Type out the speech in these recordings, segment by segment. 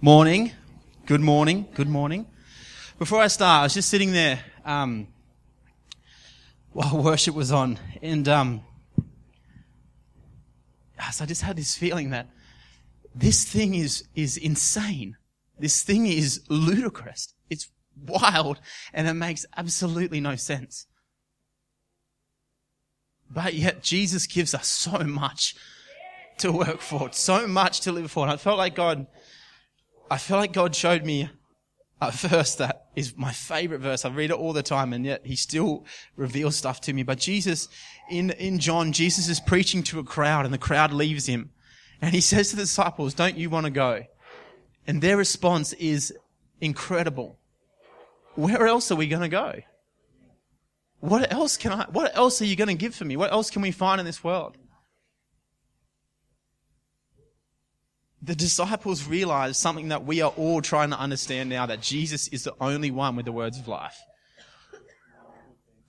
Morning. Good morning. Good morning. Before I start, I was just sitting there um, while worship was on, and um, so I just had this feeling that this thing is is insane. This thing is ludicrous. It's wild, and it makes absolutely no sense. But yet Jesus gives us so much to work for, so much to live for. And I felt like God I feel like God showed me a verse that is my favorite verse. I read it all the time and yet he still reveals stuff to me. But Jesus, in, in John, Jesus is preaching to a crowd and the crowd leaves him. And he says to the disciples, don't you want to go? And their response is incredible. Where else are we going to go? What else can I, what else are you going to give for me? What else can we find in this world? The disciples realized something that we are all trying to understand now that Jesus is the only one with the words of life.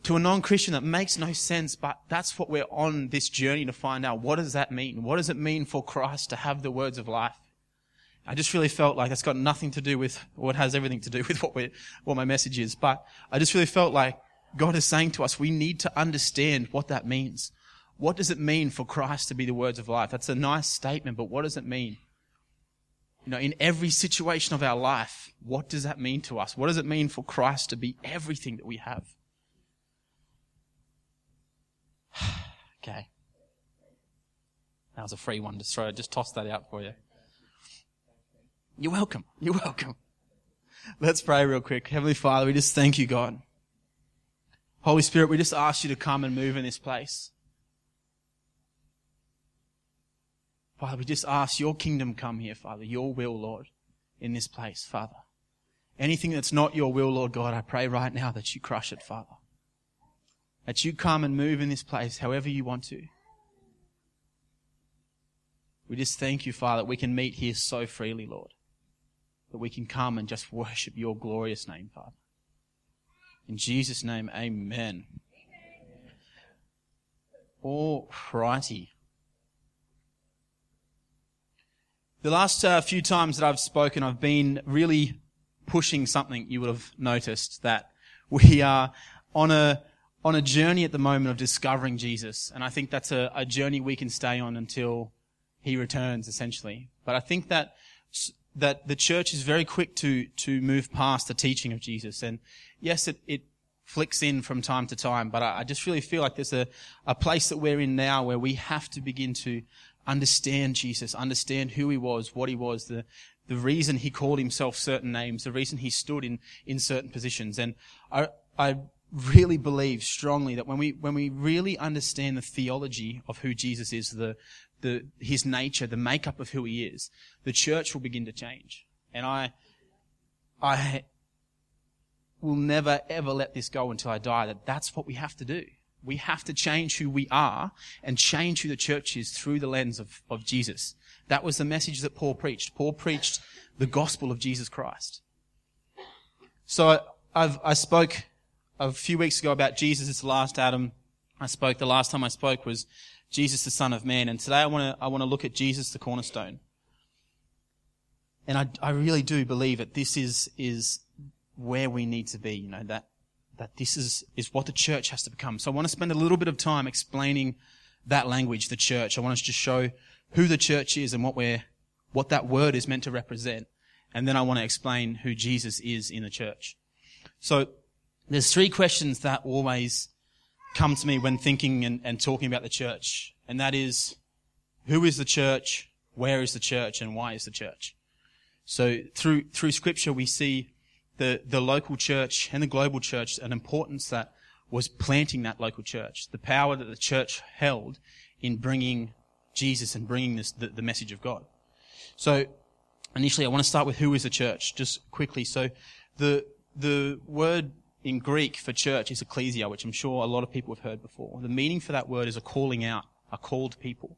To a non-Christian, that makes no sense, but that's what we're on this journey to find out. What does that mean? What does it mean for Christ to have the words of life? I just really felt like it's got nothing to do with, or it has everything to do with what we what my message is, but I just really felt like God is saying to us, we need to understand what that means. What does it mean for Christ to be the words of life? That's a nice statement, but what does it mean? You know, in every situation of our life, what does that mean to us? What does it mean for Christ to be everything that we have? okay. That was a free one to throw. I Just toss that out for you. You're welcome. You're welcome. Let's pray real quick. Heavenly Father, we just thank you, God. Holy Spirit, we just ask you to come and move in this place. Father, we just ask your kingdom come here, Father, your will, Lord, in this place, Father. Anything that's not your will, Lord God, I pray right now that you crush it, Father. That you come and move in this place however you want to. We just thank you, Father, that we can meet here so freely, Lord. That we can come and just worship your glorious name, Father. In Jesus' name, amen. All righty. The last uh, few times that I've spoken, I've been really pushing something you would have noticed that we are on a, on a journey at the moment of discovering Jesus. And I think that's a, a journey we can stay on until he returns, essentially. But I think that, that the church is very quick to, to move past the teaching of Jesus. And yes, it, it flicks in from time to time, but I, I just really feel like there's a, a place that we're in now where we have to begin to understand Jesus, understand who he was, what he was, the, the reason he called himself certain names, the reason he stood in, in certain positions. And I, I really believe strongly that when we, when we really understand the theology of who Jesus is, the, the, his nature, the makeup of who he is, the church will begin to change. And I, I will never ever let this go until I die that that's what we have to do. We have to change who we are and change who the church is through the lens of, of Jesus. That was the message that Paul preached. Paul preached the gospel of Jesus Christ. So I've, I spoke a few weeks ago about Jesus as the last Adam. I spoke, the last time I spoke was Jesus the Son of Man. And today I want to, I want to look at Jesus the cornerstone. And I, I really do believe that this is, is where we need to be, you know, that that this is, is what the church has to become. So I want to spend a little bit of time explaining that language, the church. I want us to show who the church is and what we're, what that word is meant to represent. And then I want to explain who Jesus is in the church. So there's three questions that always come to me when thinking and, and talking about the church. And that is, who is the church? Where is the church? And why is the church? So through, through scripture, we see the, the local church and the global church an importance that was planting that local church, the power that the church held in bringing Jesus and bringing this, the, the message of God. So initially I want to start with who is the church, just quickly. So the, the word in Greek for church is ecclesia, which I'm sure a lot of people have heard before. The meaning for that word is a calling out, a called people.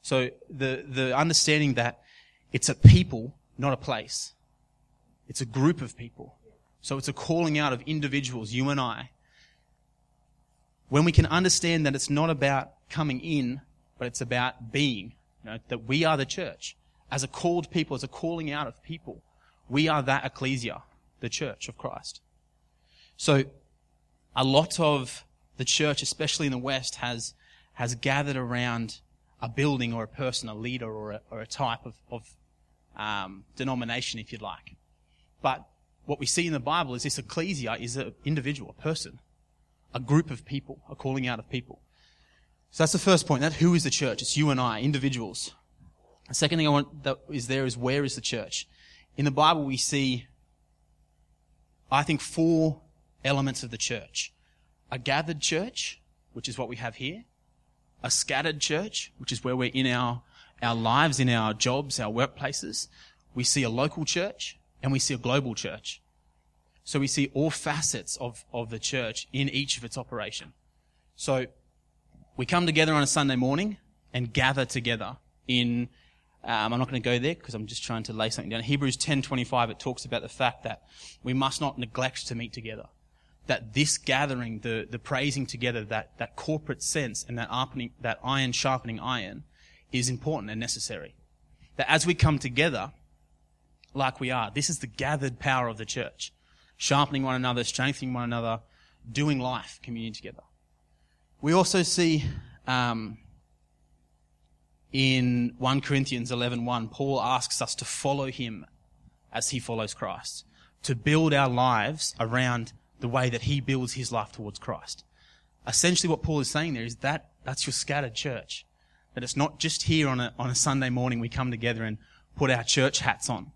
So the, the understanding that it's a people, not a place. It's a group of people. So it's a calling out of individuals, you and I. When we can understand that it's not about coming in, but it's about being, you know, that we are the church. as a called people, as a calling out of people, we are that ecclesia, the church of Christ. So, a lot of the church, especially in the West, has, has gathered around a building or a person, a leader or a, or a type of, of um, denomination, if you'd like. But what we see in the Bible is this ecclesia is an individual, a person, a group of people, a calling out of people. So that's the first point. That who is the church? It's you and I, individuals. The second thing I want that is there is where is the church? In the Bible we see, I think, four elements of the church. A gathered church, which is what we have here. A scattered church, which is where we're in our, our lives, in our jobs, our workplaces. We see a local church and we see a global church. So we see all facets of, of the church in each of its operation. So we come together on a Sunday morning and gather together in um, I'm not going to go there because I'm just trying to lay something down. Hebrews 10:25 it talks about the fact that we must not neglect to meet together. That this gathering, the the praising together, that that corporate sense and that sharpening, that iron sharpening iron, is important and necessary. That as we come together, like we are, this is the gathered power of the church, sharpening one another, strengthening one another, doing life, communion together. We also see um, in 1 Corinthians 11.1, 1, Paul asks us to follow him as he follows Christ, to build our lives around the way that he builds his life towards Christ. Essentially what Paul is saying there is that that's your scattered church. That it's not just here on a, on a Sunday morning we come together and put our church hats on.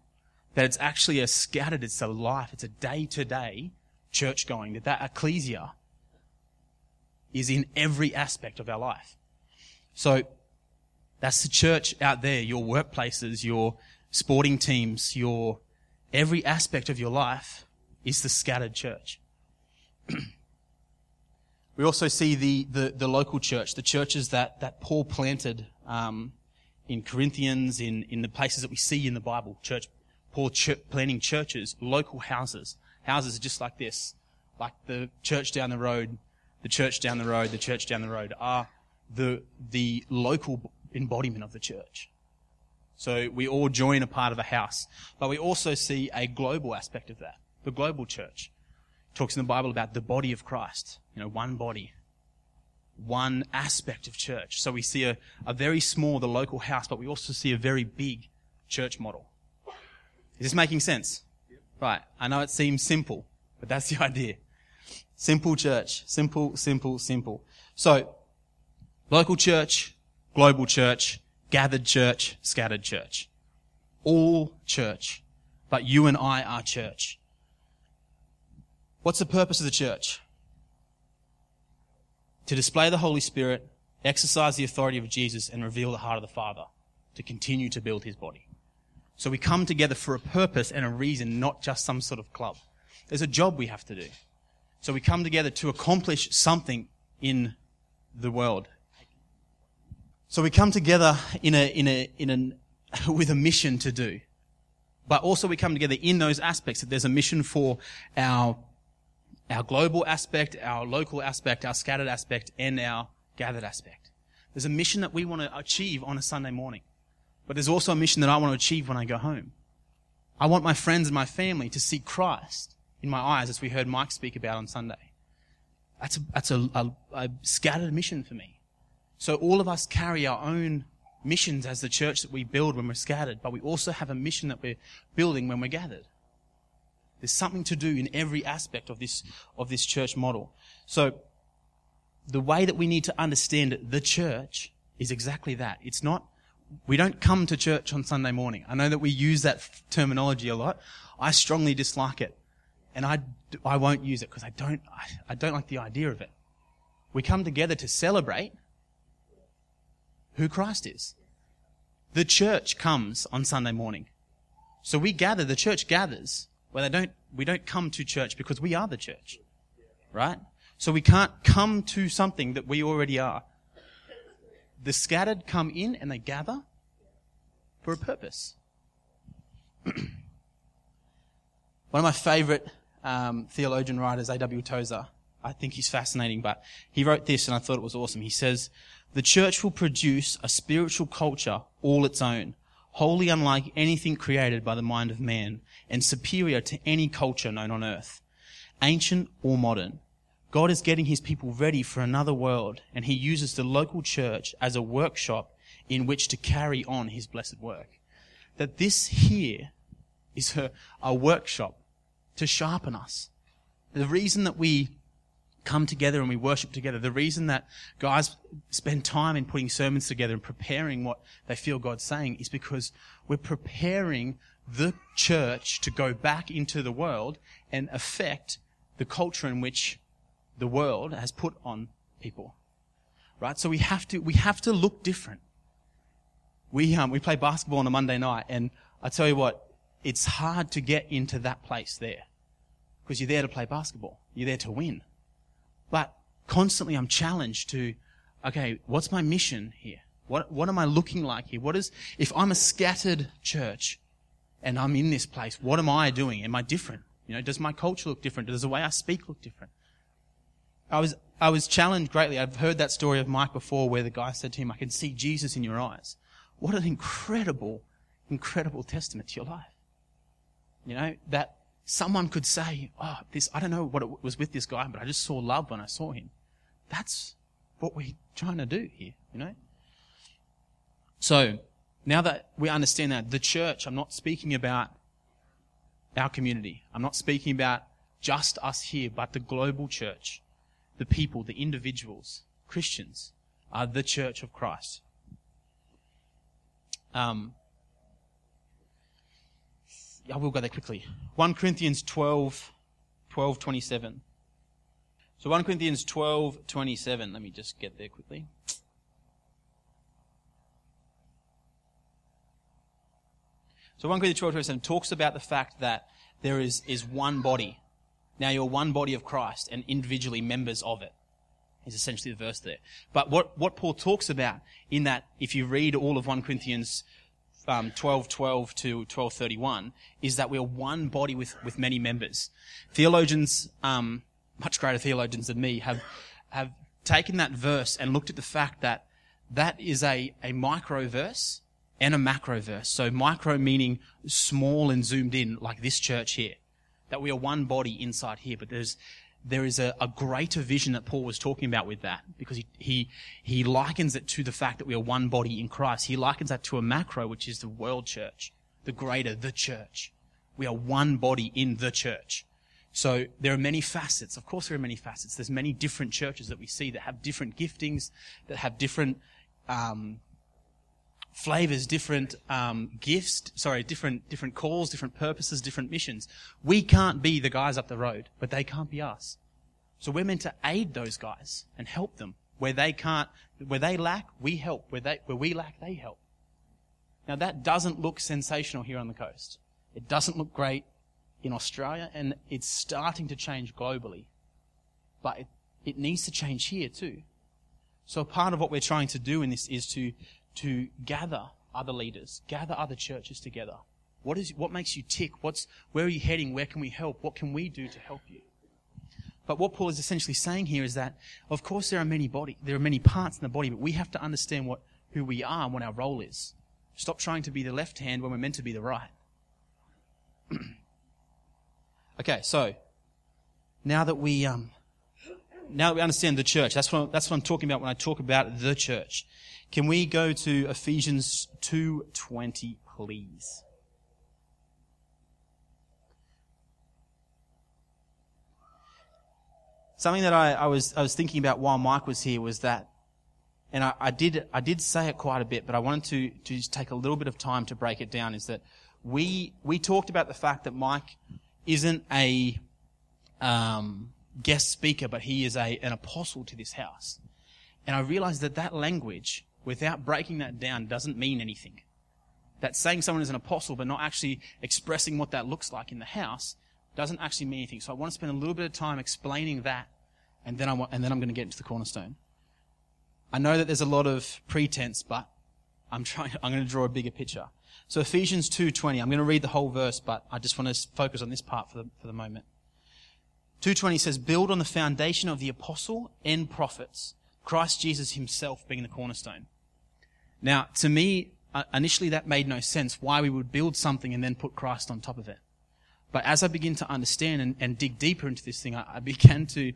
That it's actually a scattered, it's a life, it's a day to day church going. That that ecclesia is in every aspect of our life. So that's the church out there, your workplaces, your sporting teams, your every aspect of your life is the scattered church. we also see the, the, the, local church, the churches that, that Paul planted um, in Corinthians, in, in the places that we see in the Bible. Church, Ch- planting churches, local houses. Houses just like this, like the church down the road, the church down the road, the church down the road are the, the local embodiment of the church. So we all join a part of a house. But we also see a global aspect of that. The global church. It talks in the Bible about the body of Christ. You know, one body. One aspect of church. So we see a, a very small, the local house, but we also see a very big church model. Is this making sense? Yep. Right. I know it seems simple, but that's the idea. Simple church. Simple, simple, simple. So, local church, global church, gathered church, scattered church. All church. But you and I are church. What's the purpose of the church? To display the Holy Spirit, exercise the authority of Jesus, and reveal the heart of the Father to continue to build his body. So we come together for a purpose and a reason, not just some sort of club. There's a job we have to do. So we come together to accomplish something in the world so we come together in a, in a, in an, with a mission to do. But also we come together in those aspects that there's a mission for our, our global aspect, our local aspect, our scattered aspect, and our gathered aspect. There's a mission that we want to achieve on a Sunday morning. But there's also a mission that I want to achieve when I go home. I want my friends and my family to see Christ in my eyes, as we heard Mike speak about on Sunday. That's a, that's a, a, a scattered mission for me. So all of us carry our own missions as the church that we build when we're scattered, but we also have a mission that we're building when we're gathered. There's something to do in every aspect of this, of this church model. So, the way that we need to understand the church is exactly that. It's not, we don't come to church on Sunday morning. I know that we use that terminology a lot. I strongly dislike it. And I, I won't use it because I don't, I, I don't like the idea of it. We come together to celebrate who Christ is. The church comes on Sunday morning. So we gather, the church gathers, where they don't, we don't come to church because we are the church. Right? So we can't come to something that we already are. The scattered come in and they gather for a purpose. One of my favorite um, theologian writers, A.W. Tozer, I think he's fascinating, but he wrote this and I thought it was awesome. He says, the church will produce a spiritual culture all its own, wholly unlike anything created by the mind of man, and superior to any culture known on earth, ancient or modern. God is getting his people ready for another world, and he uses the local church as a workshop in which to carry on his blessed work. That this here is a, a workshop to sharpen us. The reason that we come together and we worship together, the reason that guys spend time in putting sermons together and preparing what they feel God's saying is because we're preparing the church to go back into the world and affect the culture in which the world has put on people. Right? So we have to, we have to look different. We, um, we play basketball on a Monday night and I tell you what, it's hard to get into that place there. Because you're there to play basketball. You're there to win. But constantly I'm challenged to, okay, what's my mission here? What, what am I looking like here? What is, if I'm a scattered church and I'm in this place, what am I doing? Am I different? You know, does my culture look different? Does the way I speak look different? I was, I was challenged greatly. I've heard that story of Mike before where the guy said to him, I can see Jesus in your eyes. What an incredible, incredible testament to your life. You know, that someone could say, oh, this, I don't know what it was with this guy, but I just saw love when I saw him. That's what we're trying to do here, you know? So, now that we understand that, the church, I'm not speaking about our community. I'm not speaking about just us here, but the global church, the people, the individuals, Christians, are the church of Christ. Um, I will go there quickly. 1 Corinthians 12, 12, 27. So 1 Corinthians 12, 27. Let me just get there quickly. So 1 Corinthians 12, 27 talks about the fact that there is, is one body. Now you're one body of Christ and individually members of it. Is essentially the verse there. But what, what Paul talks about in that, if you read all of 1 Corinthians um, 12, 12 to 12, 31, is that we're one body with, with many members. Theologians, um, much greater theologians than me, have, have taken that verse and looked at the fact that that is a, a micro verse and a macro verse. So micro meaning small and zoomed in, like this church here. That we are one body inside here, but there's, there is a, a greater vision that Paul was talking about with that, because he, he, he likens it to the fact that we are one body in Christ. He likens that to a macro, which is the world church, the greater, the church. We are one body in the church. So there are many facets. Of course, there are many facets. There's many different churches that we see that have different giftings, that have different um, flavors, different um, gifts, sorry, different different calls, different purposes, different missions. We can't be the guys up the road, but they can't be us. So we're meant to aid those guys and help them where they can't, where they lack, we help. Where they where we lack, they help. Now that doesn't look sensational here on the coast. It doesn't look great in Australia, and it's starting to change globally. But it, it needs to change here too. So part of what we're trying to do in this is to to gather other leaders, gather other churches together. What is, what makes you tick? What's, where are you heading? Where can we help? What can we do to help you? But what Paul is essentially saying here is that, of course, there are many body, there are many parts in the body, but we have to understand what, who we are and what our role is. Stop trying to be the left hand when we're meant to be the right. okay, so, now that we, um, now that we understand the church, that's what, that's what I'm talking about when I talk about the church. Can we go to Ephesians 2:20 please? Something that I, I, was I was thinking about while Mike was here was that, and I, I did I did say it quite a bit, but I wanted to to just take a little bit of time to break it down. Is that we we talked about the fact that Mike isn't a um, guest speaker, but he is a an apostle to this house, and I realized that that language without breaking that down doesn't mean anything. That saying someone is an apostle but not actually expressing what that looks like in the house doesn't actually mean anything. So I want to spend a little bit of time explaining that and then I want, and then I'm going to get into the cornerstone. I know that there's a lot of pretense, but I'm trying, I'm going to draw a bigger picture. So Ephesians 2.20, I'm going to read the whole verse, but I just want to focus on this part for the, for the moment. 2.20 says, build on the foundation of the apostle and prophets, Christ Jesus himself being the cornerstone. Now, to me, uh, initially that made no sense why we would build something and then put Christ on top of it. But as I begin to understand and, and dig deeper into this thing, I, I began to,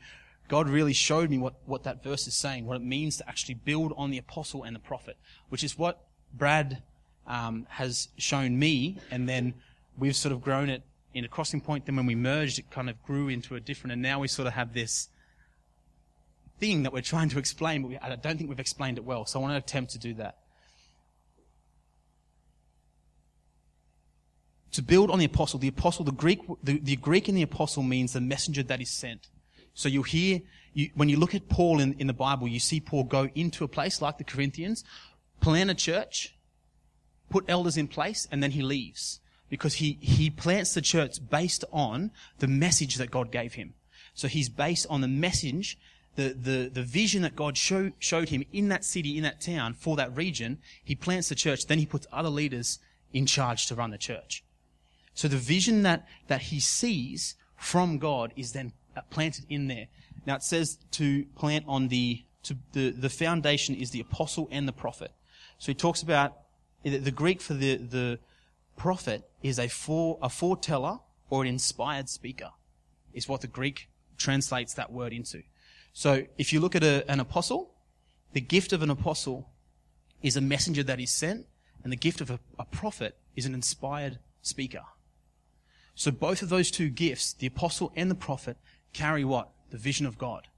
God really showed me what, what that verse is saying, what it means to actually build on the apostle and the prophet, which is what Brad um, has shown me, and then we've sort of grown it in a crossing point. Then when we merged, it kind of grew into a different, and now we sort of have this thing that we're trying to explain, but we, I don't think we've explained it well. So I want to attempt to do that. To build on the apostle, the apostle, the Greek, the, the Greek in the apostle means the messenger that is sent. So you'll hear, you, when you look at Paul in, in the Bible, you see Paul go into a place like the Corinthians, plan a church, put elders in place, and then he leaves. Because he, he plants the church based on the message that God gave him. So he's based on the message, the, the, the vision that God show, showed him in that city, in that town, for that region. He plants the church, then he puts other leaders in charge to run the church. So the vision that, that he sees from God is then planted in there. Now it says to plant on the, to the, the foundation is the apostle and the prophet. So he talks about the Greek for the, the prophet is a, fore, a foreteller or an inspired speaker, is what the Greek translates that word into. So if you look at a, an apostle, the gift of an apostle is a messenger that is sent, and the gift of a, a prophet is an inspired speaker. So both of those two gifts, the apostle and the prophet, carry what? The vision of God.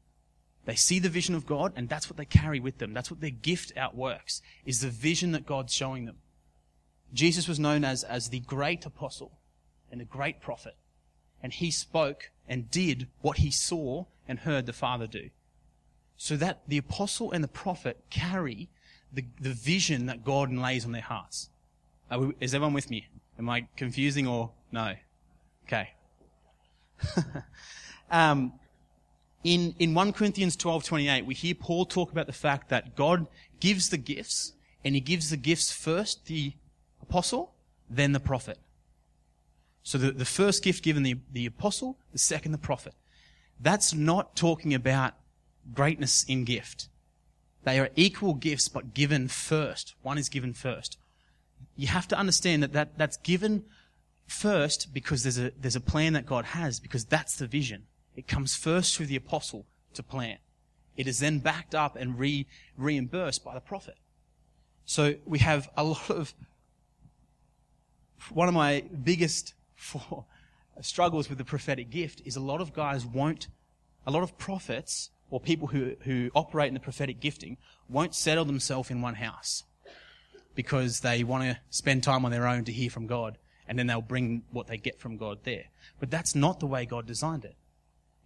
They see the vision of God and that's what they carry with them. That's what their gift outworks, is the vision that God's showing them. Jesus was known as, as the great apostle and the great prophet. And he spoke and did what he saw and heard the Father do. So that the apostle and the prophet carry the, the vision that God lays on their hearts. We, is everyone with me? Am I confusing or no? Okay. um, in, in 1 Corinthians 12, 28, we hear Paul talk about the fact that God gives the gifts, and he gives the gifts first the apostle, then the prophet. So the, the first gift given the, the apostle, the second the prophet. That's not talking about greatness in gift. They are equal gifts, but given first. One is given first. You have to understand that, that that's given first because there's a, there's a plan that God has, because that's the vision. It comes first through the apostle to plant. It is then backed up and re, reimbursed by the prophet. So we have a lot of, one of my biggest struggles with the prophetic gift is a lot of guys won't, a lot of prophets or people who, who operate in the prophetic gifting won't settle themselves in one house because they want to spend time on their own to hear from God and then they'll bring what they get from God there. But that's not the way God designed it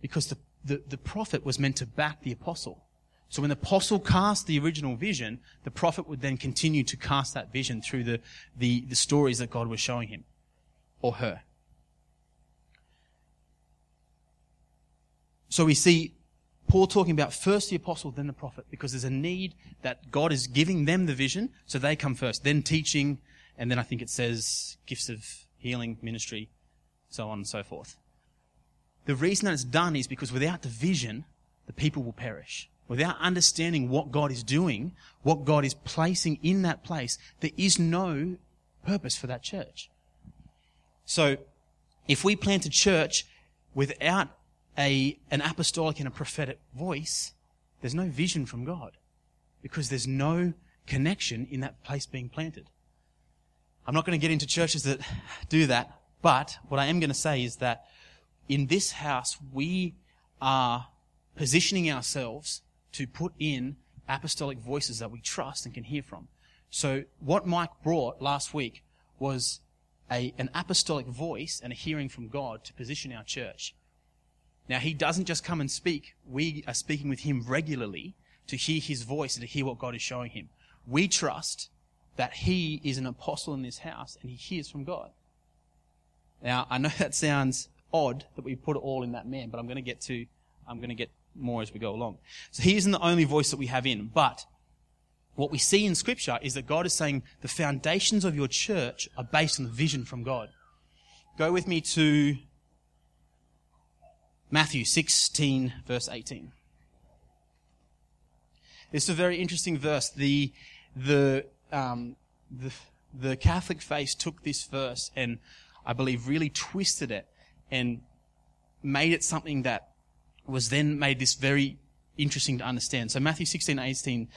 because the, the, the prophet was meant to back the apostle. So when the apostle cast the original vision, the prophet would then continue to cast that vision through the, the, the stories that God was showing him or her. So we see Paul talking about first the apostle, then the prophet, because there's a need that God is giving them the vision, so they come first, then teaching, and then I think it says gifts of healing, ministry, so on and so forth. The reason that it's done is because without the vision, the people will perish. Without understanding what God is doing, what God is placing in that place, there is no purpose for that church. So, if we plant a church without a, an apostolic and a prophetic voice, there's no vision from God because there's no connection in that place being planted. I'm not going to get into churches that do that, but what I am going to say is that in this house, we are positioning ourselves to put in apostolic voices that we trust and can hear from. So what Mike brought last week was a, an apostolic voice and a hearing from God to position our church. Now he doesn't just come and speak. We are speaking with him regularly to hear his voice and to hear what God is showing him. We trust that he is an apostle in this house and he hears from God. Now, I know that sounds odd that we put it all in that man, but I'm going to get to, I'm going to get more as we go along. So he isn't the only voice that we have in, but what we see in scripture is that God is saying the foundations of your church are based on the vision from God. Go with me to Matthew 16 verse 18. This is a very interesting verse. The, the, um, the, the Catholic faith took this verse and I believe really twisted it and made it something that was then made this very interesting to understand. So Matthew 16, 18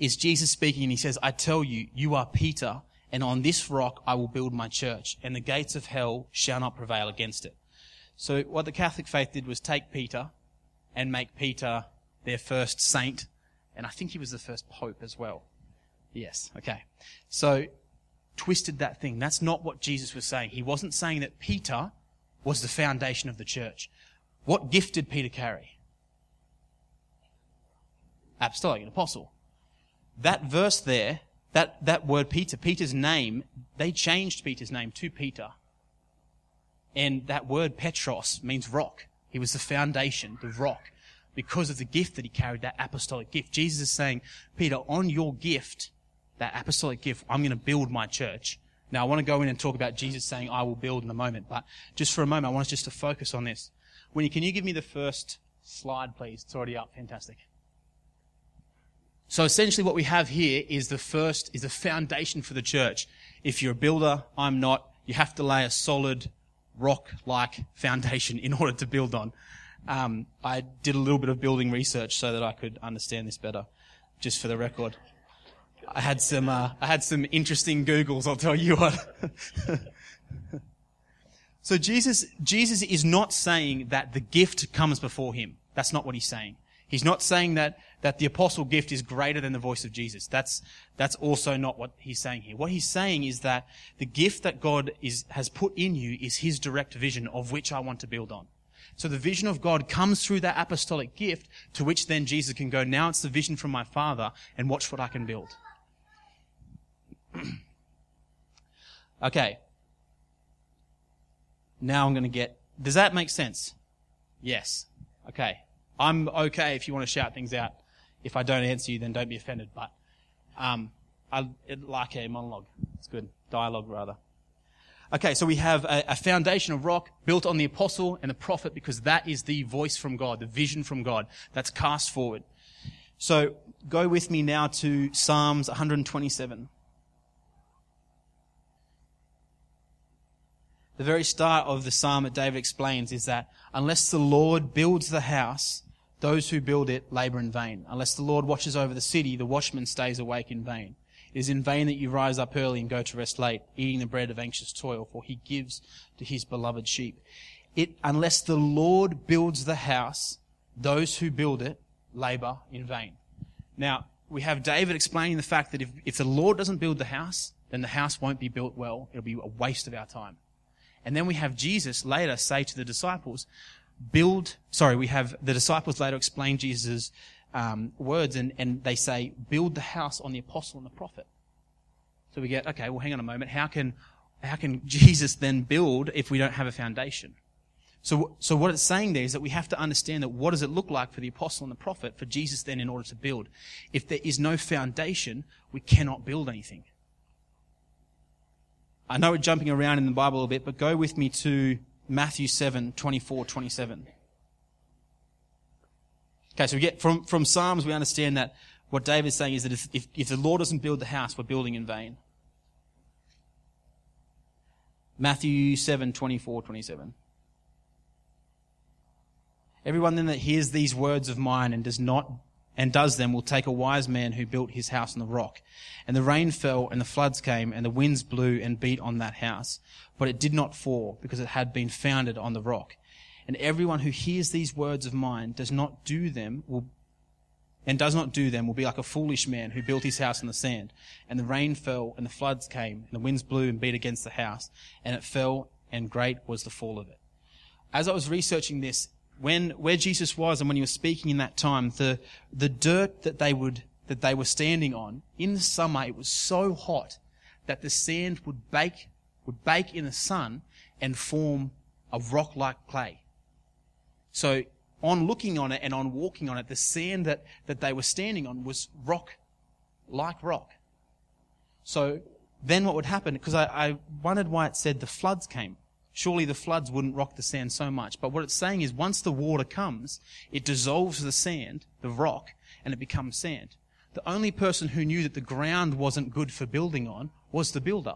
is Jesus speaking and he says, I tell you, you are Peter and on this rock I will build my church and the gates of hell shall not prevail against it. So what the Catholic faith did was take Peter and make Peter their first saint. And I think he was the first pope as well. Yes. Okay. So twisted that thing. That's not what Jesus was saying. He wasn't saying that Peter was the foundation of the church. What gift did Peter carry? Apostolic, an apostle. That verse there, that, that word Peter, Peter's name, they changed Peter's name to Peter. And that word Petros means rock. He was the foundation, the rock, because of the gift that he carried, that apostolic gift. Jesus is saying, Peter, on your gift, that apostolic gift, I'm going to build my church. Now, I want to go in and talk about Jesus saying, I will build in a moment, but just for a moment, I want us just to focus on this. Winnie, can you give me the first slide, please? It's already up. Fantastic. So essentially what we have here is the first, is the foundation for the church. If you're a builder, I'm not, you have to lay a solid rock-like foundation in order to build on. Um, I did a little bit of building research so that I could understand this better, just for the record. I had some, uh, I had some interesting Googles, I'll tell you what. so Jesus, Jesus is not saying that the gift comes before him. That's not what he's saying. He's not saying that, that the apostle gift is greater than the voice of Jesus. That's, that's also not what he's saying here. What he's saying is that the gift that God is, has put in you is his direct vision of which I want to build on. So the vision of God comes through that apostolic gift to which then Jesus can go, now it's the vision from my Father and watch what I can build. okay. Now I'm going to get, does that make sense? Yes. Okay. I'm okay if you want to shout things out. If I don't answer you, then don't be offended. But um, I like a monologue. It's good. Dialogue, rather. Okay, so we have a, a, foundation of rock built on the apostle and the prophet because that is the voice from God, the vision from God that's cast forward. So go with me now to Psalms 127. The very start of the psalm that David explains is that unless the Lord builds the house, those who build it labor in vain. Unless the Lord watches over the city, the watchman stays awake in vain. It is in vain that you rise up early and go to rest late, eating the bread of anxious toil, for he gives to his beloved sheep. It, unless the Lord builds the house, those who build it labor in vain. Now, we have David explaining the fact that if, if the Lord doesn't build the house, then the house won't be built well. It'll be a waste of our time. And then we have Jesus later say to the disciples, build, sorry, we have the disciples later explain Jesus' um, words and, and they say, build the house on the apostle and the prophet. So we get, okay, well, hang on a moment. How can, how can Jesus then build if we don't have a foundation? So, so what it's saying there is that we have to understand that what does it look like for the apostle and the prophet, for Jesus then in order to build? If there is no foundation, we cannot build anything. I know we're jumping around in the Bible a bit, but go with me to Matthew 7, 24, 27. Okay, so we get from, from Psalms, we understand that what David's saying is that if, if, if the Lord doesn't build the house, we're building in vain. Matthew 7, 24, 27. Everyone then that hears these words of mine and does not and does them will take a wise man who built his house on the rock. And the rain fell and the floods came and the winds blew and beat on that house. But it did not fall because it had been founded on the rock. And everyone who hears these words of mine does not do them will and does not do them will be like a foolish man who built his house on the sand. And the rain fell and the floods came and the winds blew and beat against the house and it fell and great was the fall of it. As I was researching this, when where Jesus was and when he was speaking in that time, the the dirt that they would that they were standing on in the summer it was so hot that the sand would bake would bake in the sun and form a rock like clay. So on looking on it and on walking on it, the sand that, that they were standing on was rock like rock. So then what would happen, because I, I wondered why it said the floods came. Surely the floods wouldn't rock the sand so much. But what it's saying is once the water comes, it dissolves the sand, the rock, and it becomes sand. the only person who knew that the ground wasn't good for building on was the builder.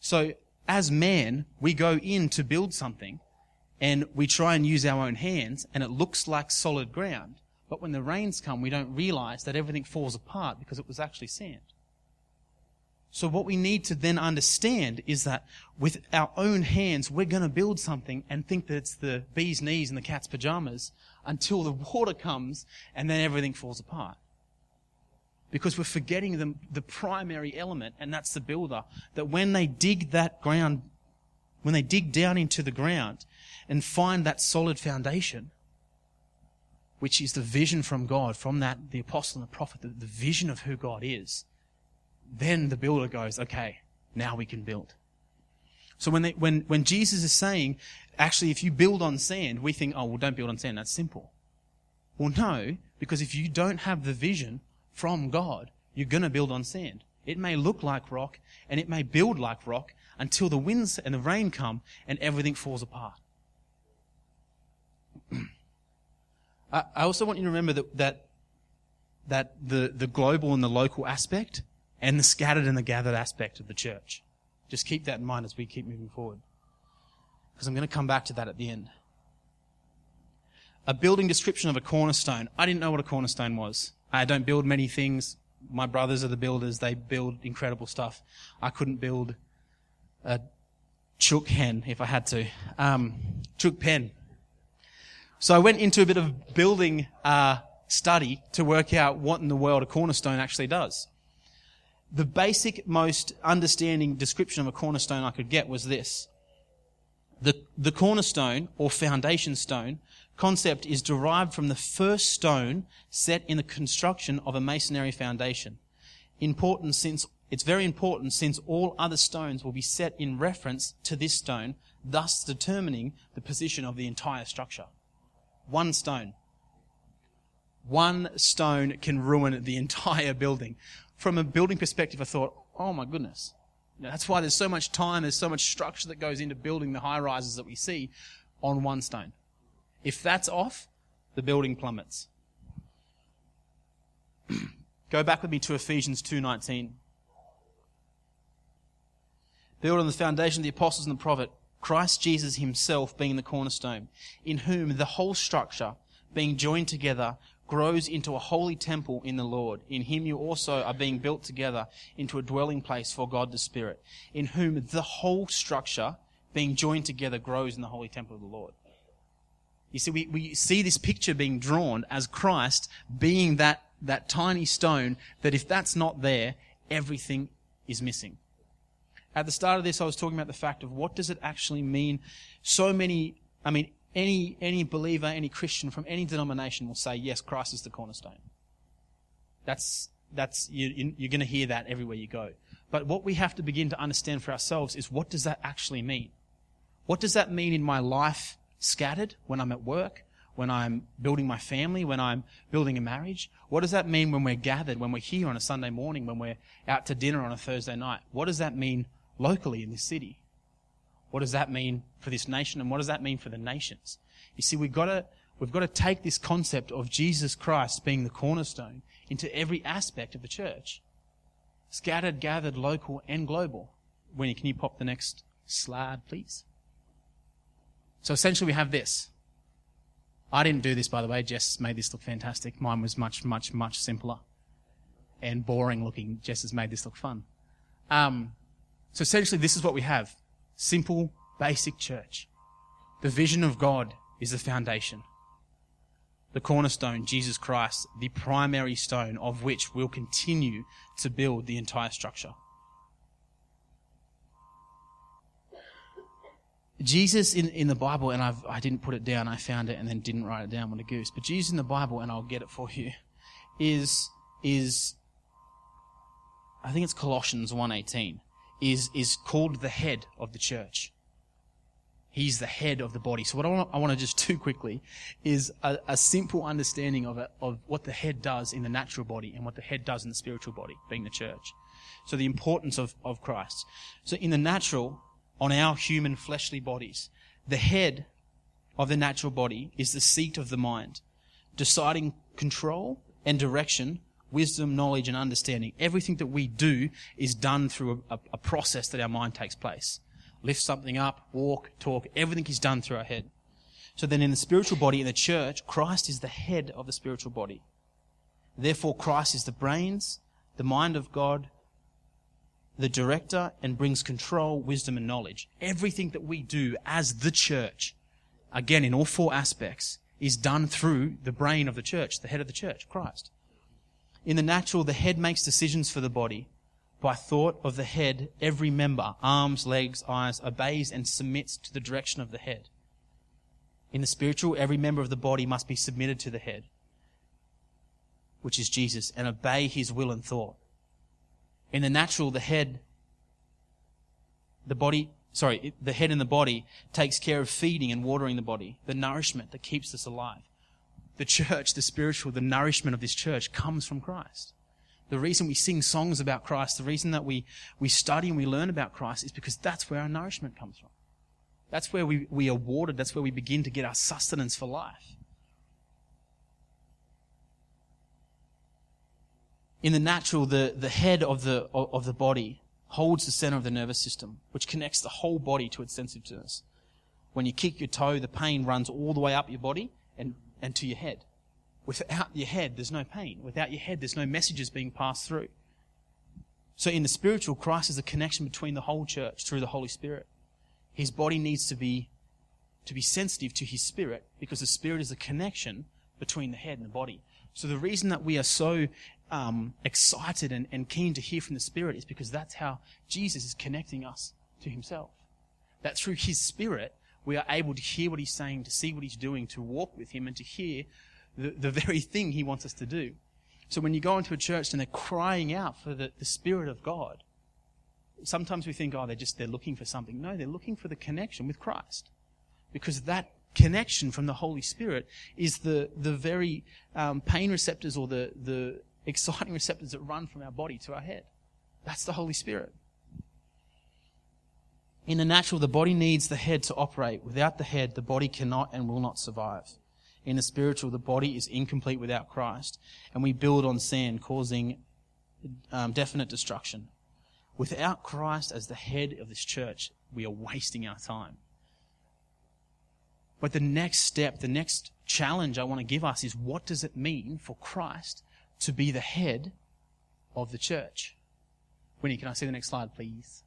So, as man, we go in to build something and we try and use our own hands and it looks like solid ground. But when the rains come, we don't realize that everything falls apart because it was actually sand. So what we need to then understand is that with our own hands, we're going to build something and think that it's the bee's knees and the cat's pajamas until the water comes and then everything falls apart. Because we're forgetting the, the primary element, and that's the builder. That when they dig that ground, when they dig down into the ground and find that solid foundation, which is the vision from God, from that, the apostle and the prophet, the, the vision of who God is, then the builder goes, okay, now we can build. So when, they, when, when Jesus is saying, actually, if you build on sand, we think, oh, well, don't build on sand. That's simple. Well, no, because if you don't have the vision from God, you're going to build on sand. It may look like rock and it may build like rock until the winds and the rain come and everything falls apart. I also want you to remember that, that, that the, the global and the local aspect and the scattered and the gathered aspect of the church. Just keep that in mind as we keep moving forward. Because I'm going to come back to that at the end. A building description of a cornerstone. I didn't know what a cornerstone was. I don't build many things. My brothers are the builders. They build incredible stuff. I couldn't build a chook hen if I had to. Um, chook pen. So I went into a bit of building uh, study to work out what in the world a cornerstone actually does the basic, most understanding description of a cornerstone I could get was this. The, the cornerstone or foundation stone concept is derived from the first stone set in the construction of a masonry foundation. Important since, it's very important since all other stones will be set in reference to this stone, thus determining the position of the entire structure. One stone. One stone can ruin the entire building from a building perspective, I thought, oh my goodness. You know, that's why there's so much time, there's so much structure that goes into building the high rises that we see on one stone. If that's off, the building plummets. Go back with me to Ephesians 2:19. Build on the foundation of the apostles and the prophet, Christ Jesus himself being the cornerstone, in whom the whole structure, being joined together, grows into a holy temple in the Lord. In him you also are being built together into a dwelling place for God the Spirit, in whom the whole structure, being joined together, grows in the holy temple of the Lord. You see, we, we see this picture being drawn as Christ being that, that tiny stone that if that's not there, everything is missing. At the start of this, I was talking about the fact of what does it actually mean? So many, I mean, any, any believer, any Christian from any denomination will say, yes, Christ is the cornerstone. That's, that's, you, you're going to hear that everywhere you go. But what we have to begin to understand for ourselves is what does that actually mean? What does that mean in my life scattered when I'm at work, when I'm building my family, when I'm building a marriage? What does that mean when we're gathered, when we're here on a Sunday morning, when we're out to dinner on a Thursday night? What does that mean locally in this city? What does that mean for this nation and what does that mean for the nations? You see, we've got to, we've got to take this concept of Jesus Christ being the cornerstone into every aspect of the church. Scattered, gathered, local, and global. Can you pop the next slide, please? So essentially we have this. I didn't do this, by the way. Jess made this look fantastic. Mine was much, much, much simpler and boring looking. Jess has made this look fun. Um, so essentially this is what we have. Simple, basic church. The vision of God is the foundation. The cornerstone, Jesus Christ, the primary stone of which we'll continue to build the entire structure. Jesus in, in the Bible, and I've, I didn't put it down, I found it and then didn't write it down with a goose, but Jesus in the Bible, and I'll get it for you, is, is, I think it's Colossians 1.18 is, is called the head of the church. He's the head of the body. So what I want, I want to just do quickly is a, a simple understanding of, of what the head does in the natural body and what the head does in the spiritual body, being the church. So the importance of, of Christ. So in the natural, on our human fleshly bodies, the head of the natural body is the seat of the mind, deciding control and direction, wisdom, knowledge, and understanding. Everything that we do is done through a, a process that our mind takes place. Lift something up, walk, talk, everything is done through our head. So then in the spiritual body, in the church, Christ is the head of the spiritual body. Therefore, Christ is the brains, the mind of God, the director, and brings control, wisdom, and knowledge. Everything that we do as the church, again, in all four aspects, is done through the brain of the church, the head of the church, Christ. In the natural, the head makes decisions for the body. By thought of the head, every member, arms, legs, eyes, obeys and submits to the direction of the head. In the spiritual, every member of the body must be submitted to the head, which is Jesus, and obey his will and thought. In the natural, the head, the body, sorry, the head and the body takes care of feeding and watering the body, the nourishment that keeps us alive. The church, the spiritual, the nourishment of this church comes from Christ. The reason we sing songs about Christ, the reason that we, we study and we learn about Christ is because that's where our nourishment comes from. That's where we, we are watered. That's where we begin to get our sustenance for life. In the natural, the, the head of the, of the body holds the center of the nervous system, which connects the whole body to its sensitiveness. When you kick your toe, the pain runs all the way up your body and, and to your head. Without your head, there's no pain. Without your head, there's no messages being passed through. So in the spiritual, Christ is a connection between the whole church through the Holy Spirit. His body needs to be, to be sensitive to his spirit because the spirit is a connection between the head and the body. So the reason that we are so um, excited and, and keen to hear from the Spirit is because that's how Jesus is connecting us to Himself. That through His Spirit, we are able to hear what He's saying, to see what He's doing, to walk with Him, and to hear the, the very thing He wants us to do. So when you go into a church and they're crying out for the, the Spirit of God, sometimes we think, oh, they're just, they're looking for something. No, they're looking for the connection with Christ. Because that connection from the Holy Spirit is the, the very um, pain receptors or the, the exciting receptors that run from our body to our head. That's the Holy Spirit. In the natural, the body needs the head to operate. Without the head, the body cannot and will not survive. In the spiritual, the body is incomplete without Christ, and we build on sand, causing um, definite destruction. Without Christ as the head of this church, we are wasting our time. But the next step, the next challenge I want to give us is what does it mean for Christ to be the head of the church? Winnie, can I see the next slide, please?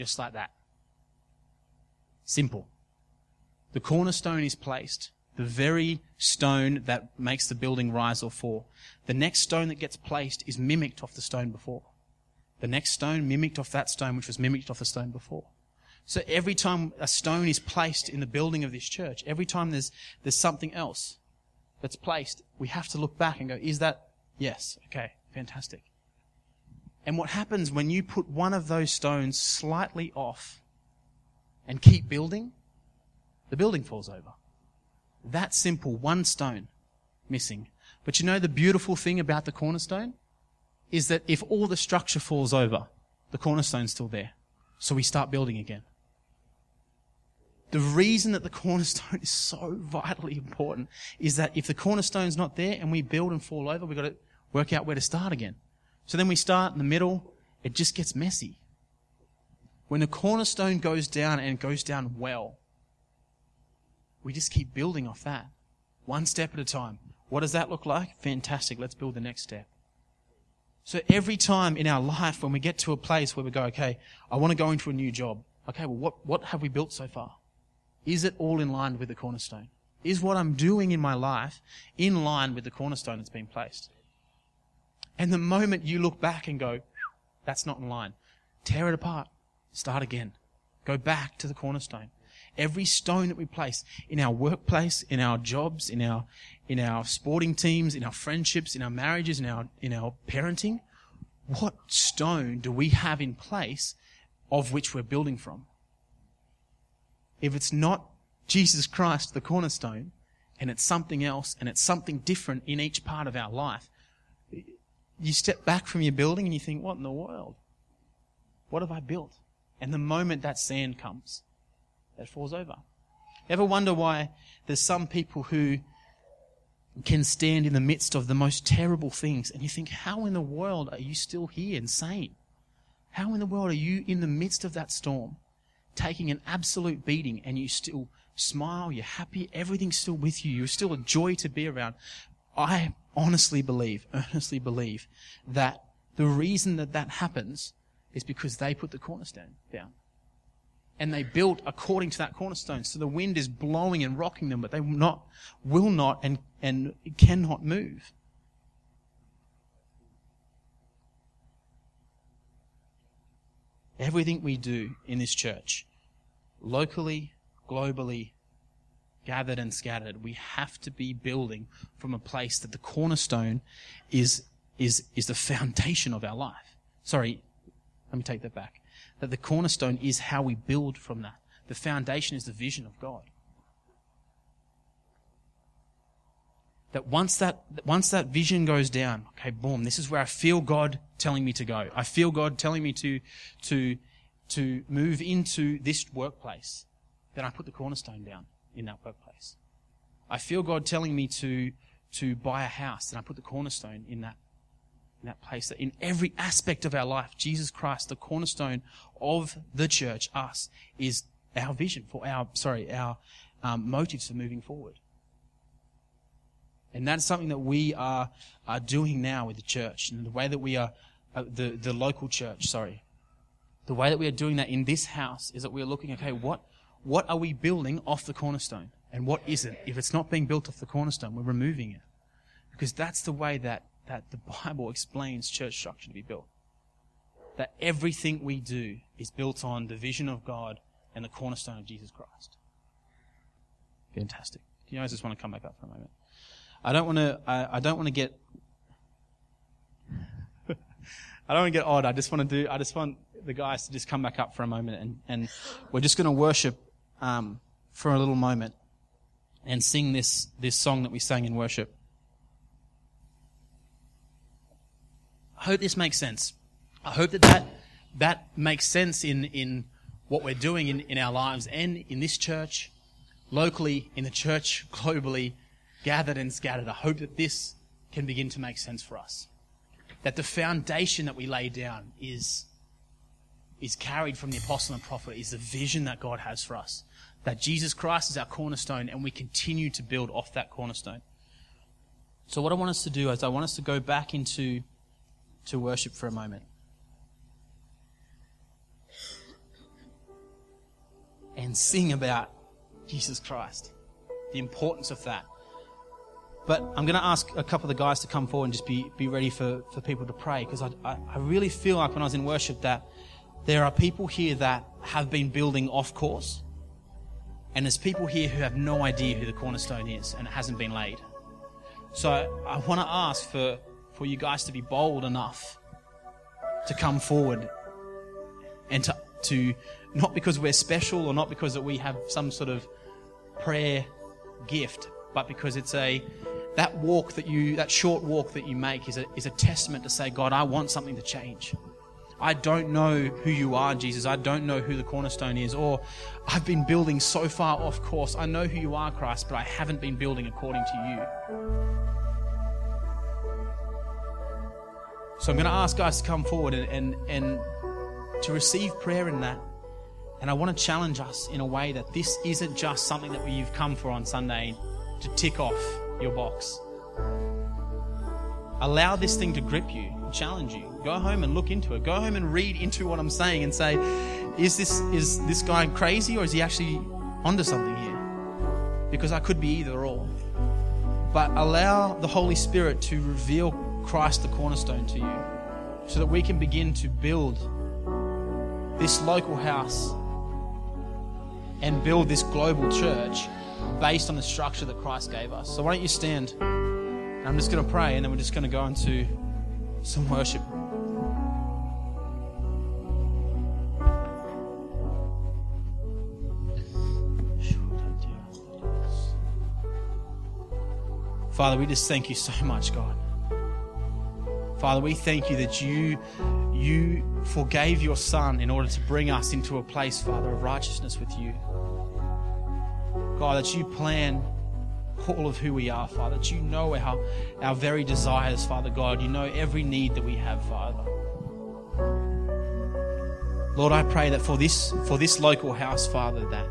Just like that. Simple. The cornerstone is placed, the very stone that makes the building rise or fall. The next stone that gets placed is mimicked off the stone before. The next stone mimicked off that stone, which was mimicked off the stone before. So every time a stone is placed in the building of this church, every time there's, there's something else that's placed, we have to look back and go, is that, yes, okay, fantastic. And what happens when you put one of those stones slightly off and keep building, the building falls over. That simple, one stone missing. But you know the beautiful thing about the cornerstone? Is that if all the structure falls over, the cornerstone's still there. So we start building again. The reason that the cornerstone is so vitally important is that if the cornerstone's not there and we build and fall over, we've got to work out where to start again. So then we start in the middle, it just gets messy. When the cornerstone goes down and goes down well, we just keep building off that. One step at a time. What does that look like? Fantastic. Let's build the next step. So every time in our life when we get to a place where we go, okay, I want to go into a new job. Okay, well, what, what have we built so far? Is it all in line with the cornerstone? Is what I'm doing in my life in line with the cornerstone that's been placed? And the moment you look back and go, that's not in line, tear it apart. Start again. Go back to the cornerstone. Every stone that we place in our workplace, in our jobs, in our, in our sporting teams, in our friendships, in our marriages, in our, in our parenting, what stone do we have in place of which we're building from? if it's not Jesus Christ, the cornerstone, and it's something else, and it's something different in each part of our life, you step back from your building and you think, what in the world? What have I built? And the moment that sand comes, that falls over. Ever wonder why there's some people who can stand in the midst of the most terrible things. And you think, how in the world are you still here and sane? How in the world are you in the midst of that storm, taking an absolute beating, and you still smile, you're happy, everything's still with you, you're still a joy to be around? I honestly believe, earnestly believe, that the reason that that happens is because they put the cornerstone down. And they built according to that cornerstone. So the wind is blowing and rocking them, but they will not, will not and, and cannot move. Everything we do in this church, locally, globally, gathered and scattered, we have to be building from a place that the cornerstone is, is, is the foundation of our life. Sorry, let me take that back. That the cornerstone is how we build from that. The foundation is the vision of God. That once that, once that vision goes down, okay, boom, this is where I feel God telling me to go. I feel God telling me to, to, to move into this workplace. Then I put the cornerstone down in that workplace. I feel God telling me to, to buy a house, and I put the cornerstone in that, in that place. That in every aspect of our life, Jesus Christ, the cornerstone of the church, us, is our vision for our, sorry, our um, motives for moving forward. And that's something that we are, are doing now with the church, and the way that we are, uh, the, the local church, sorry. The way that we are doing that in this house is that we are looking, okay, what, what are we building off the cornerstone? And what isn't? If it's not being built off the cornerstone, we're removing it. Because that's the way that, that the Bible explains church structure to be built. That everything we do is built on the vision of God and the cornerstone of Jesus Christ. Fantastic. Do you guys just want to come back up for a moment? I don't want to, I, I don't want to get, I don't want to get odd. I just want to do, I just want the guys to just come back up for a moment and, and we're just going to worship um, for a little moment and sing this, this song that we sang in worship. I hope this makes sense. I hope that that, that makes sense in, in what we're doing in, in our lives and in this church, locally, in the church, globally, gathered and scattered. I hope that this can begin to make sense for us. That the foundation that we lay down is, is carried from the apostle and prophet, is the vision that God has for us that Jesus Christ is our cornerstone and we continue to build off that cornerstone. So what I want us to do is I want us to go back into to worship for a moment. And sing about Jesus Christ. The importance of that. But I'm going to ask a couple of the guys to come forward and just be, be ready for, for people to pray because I, I, I really feel like when I was in worship that there are people here that have been building off course and there's people here who have no idea who the cornerstone is and it hasn't been laid. So I want to ask for, for you guys to be bold enough to come forward and to, to, not because we're special or not because that we have some sort of prayer gift, but because it's a, that walk that you, that short walk that you make is a, is a testament to say, God, I want something to change. I don't know who you are, Jesus. I don't know who the cornerstone is. Or I've been building so far off course. I know who you are, Christ, but I haven't been building according to you. So I'm going to ask guys to come forward and, and, and to receive prayer in that. And I want to challenge us in a way that this isn't just something that you've come for on Sunday to tick off your box. Allow this thing to grip you, challenge you. Go home and look into it. Go home and read into what I'm saying and say, is this is this guy crazy or is he actually onto something here? Because I could be either or. But allow the Holy Spirit to reveal Christ the cornerstone to you so that we can begin to build this local house and build this global church based on the structure that Christ gave us. So why don't you stand? I'm just going to pray and then we're just going to go into some worship. Father, we just thank you so much, God. Father, we thank you that you, you forgave your Son in order to bring us into a place, Father, of righteousness with you. God, that you plan all of who we are, Father, that you know our, our very desires, Father God. You know every need that we have, Father. Lord, I pray that for this, for this local house, Father, that,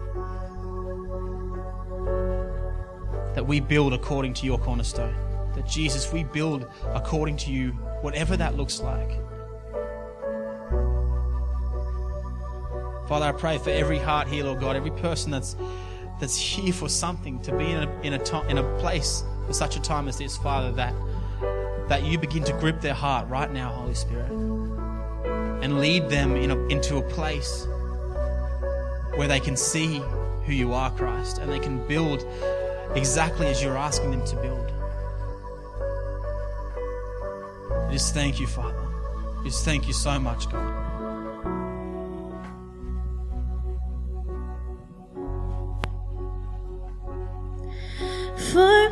that we build according to your cornerstone. That Jesus, we build according to you, whatever that looks like. Father, I pray for every heart here, Lord God, every person that's that's here for something, to be in a, in a, to, in a place for such a time as this, Father, that, that you begin to grip their heart right now, Holy Spirit, and lead them in a, into a place where they can see who you are, Christ, and they can build exactly as you're asking them to build. I just thank you, Father. I just thank you so much, God. For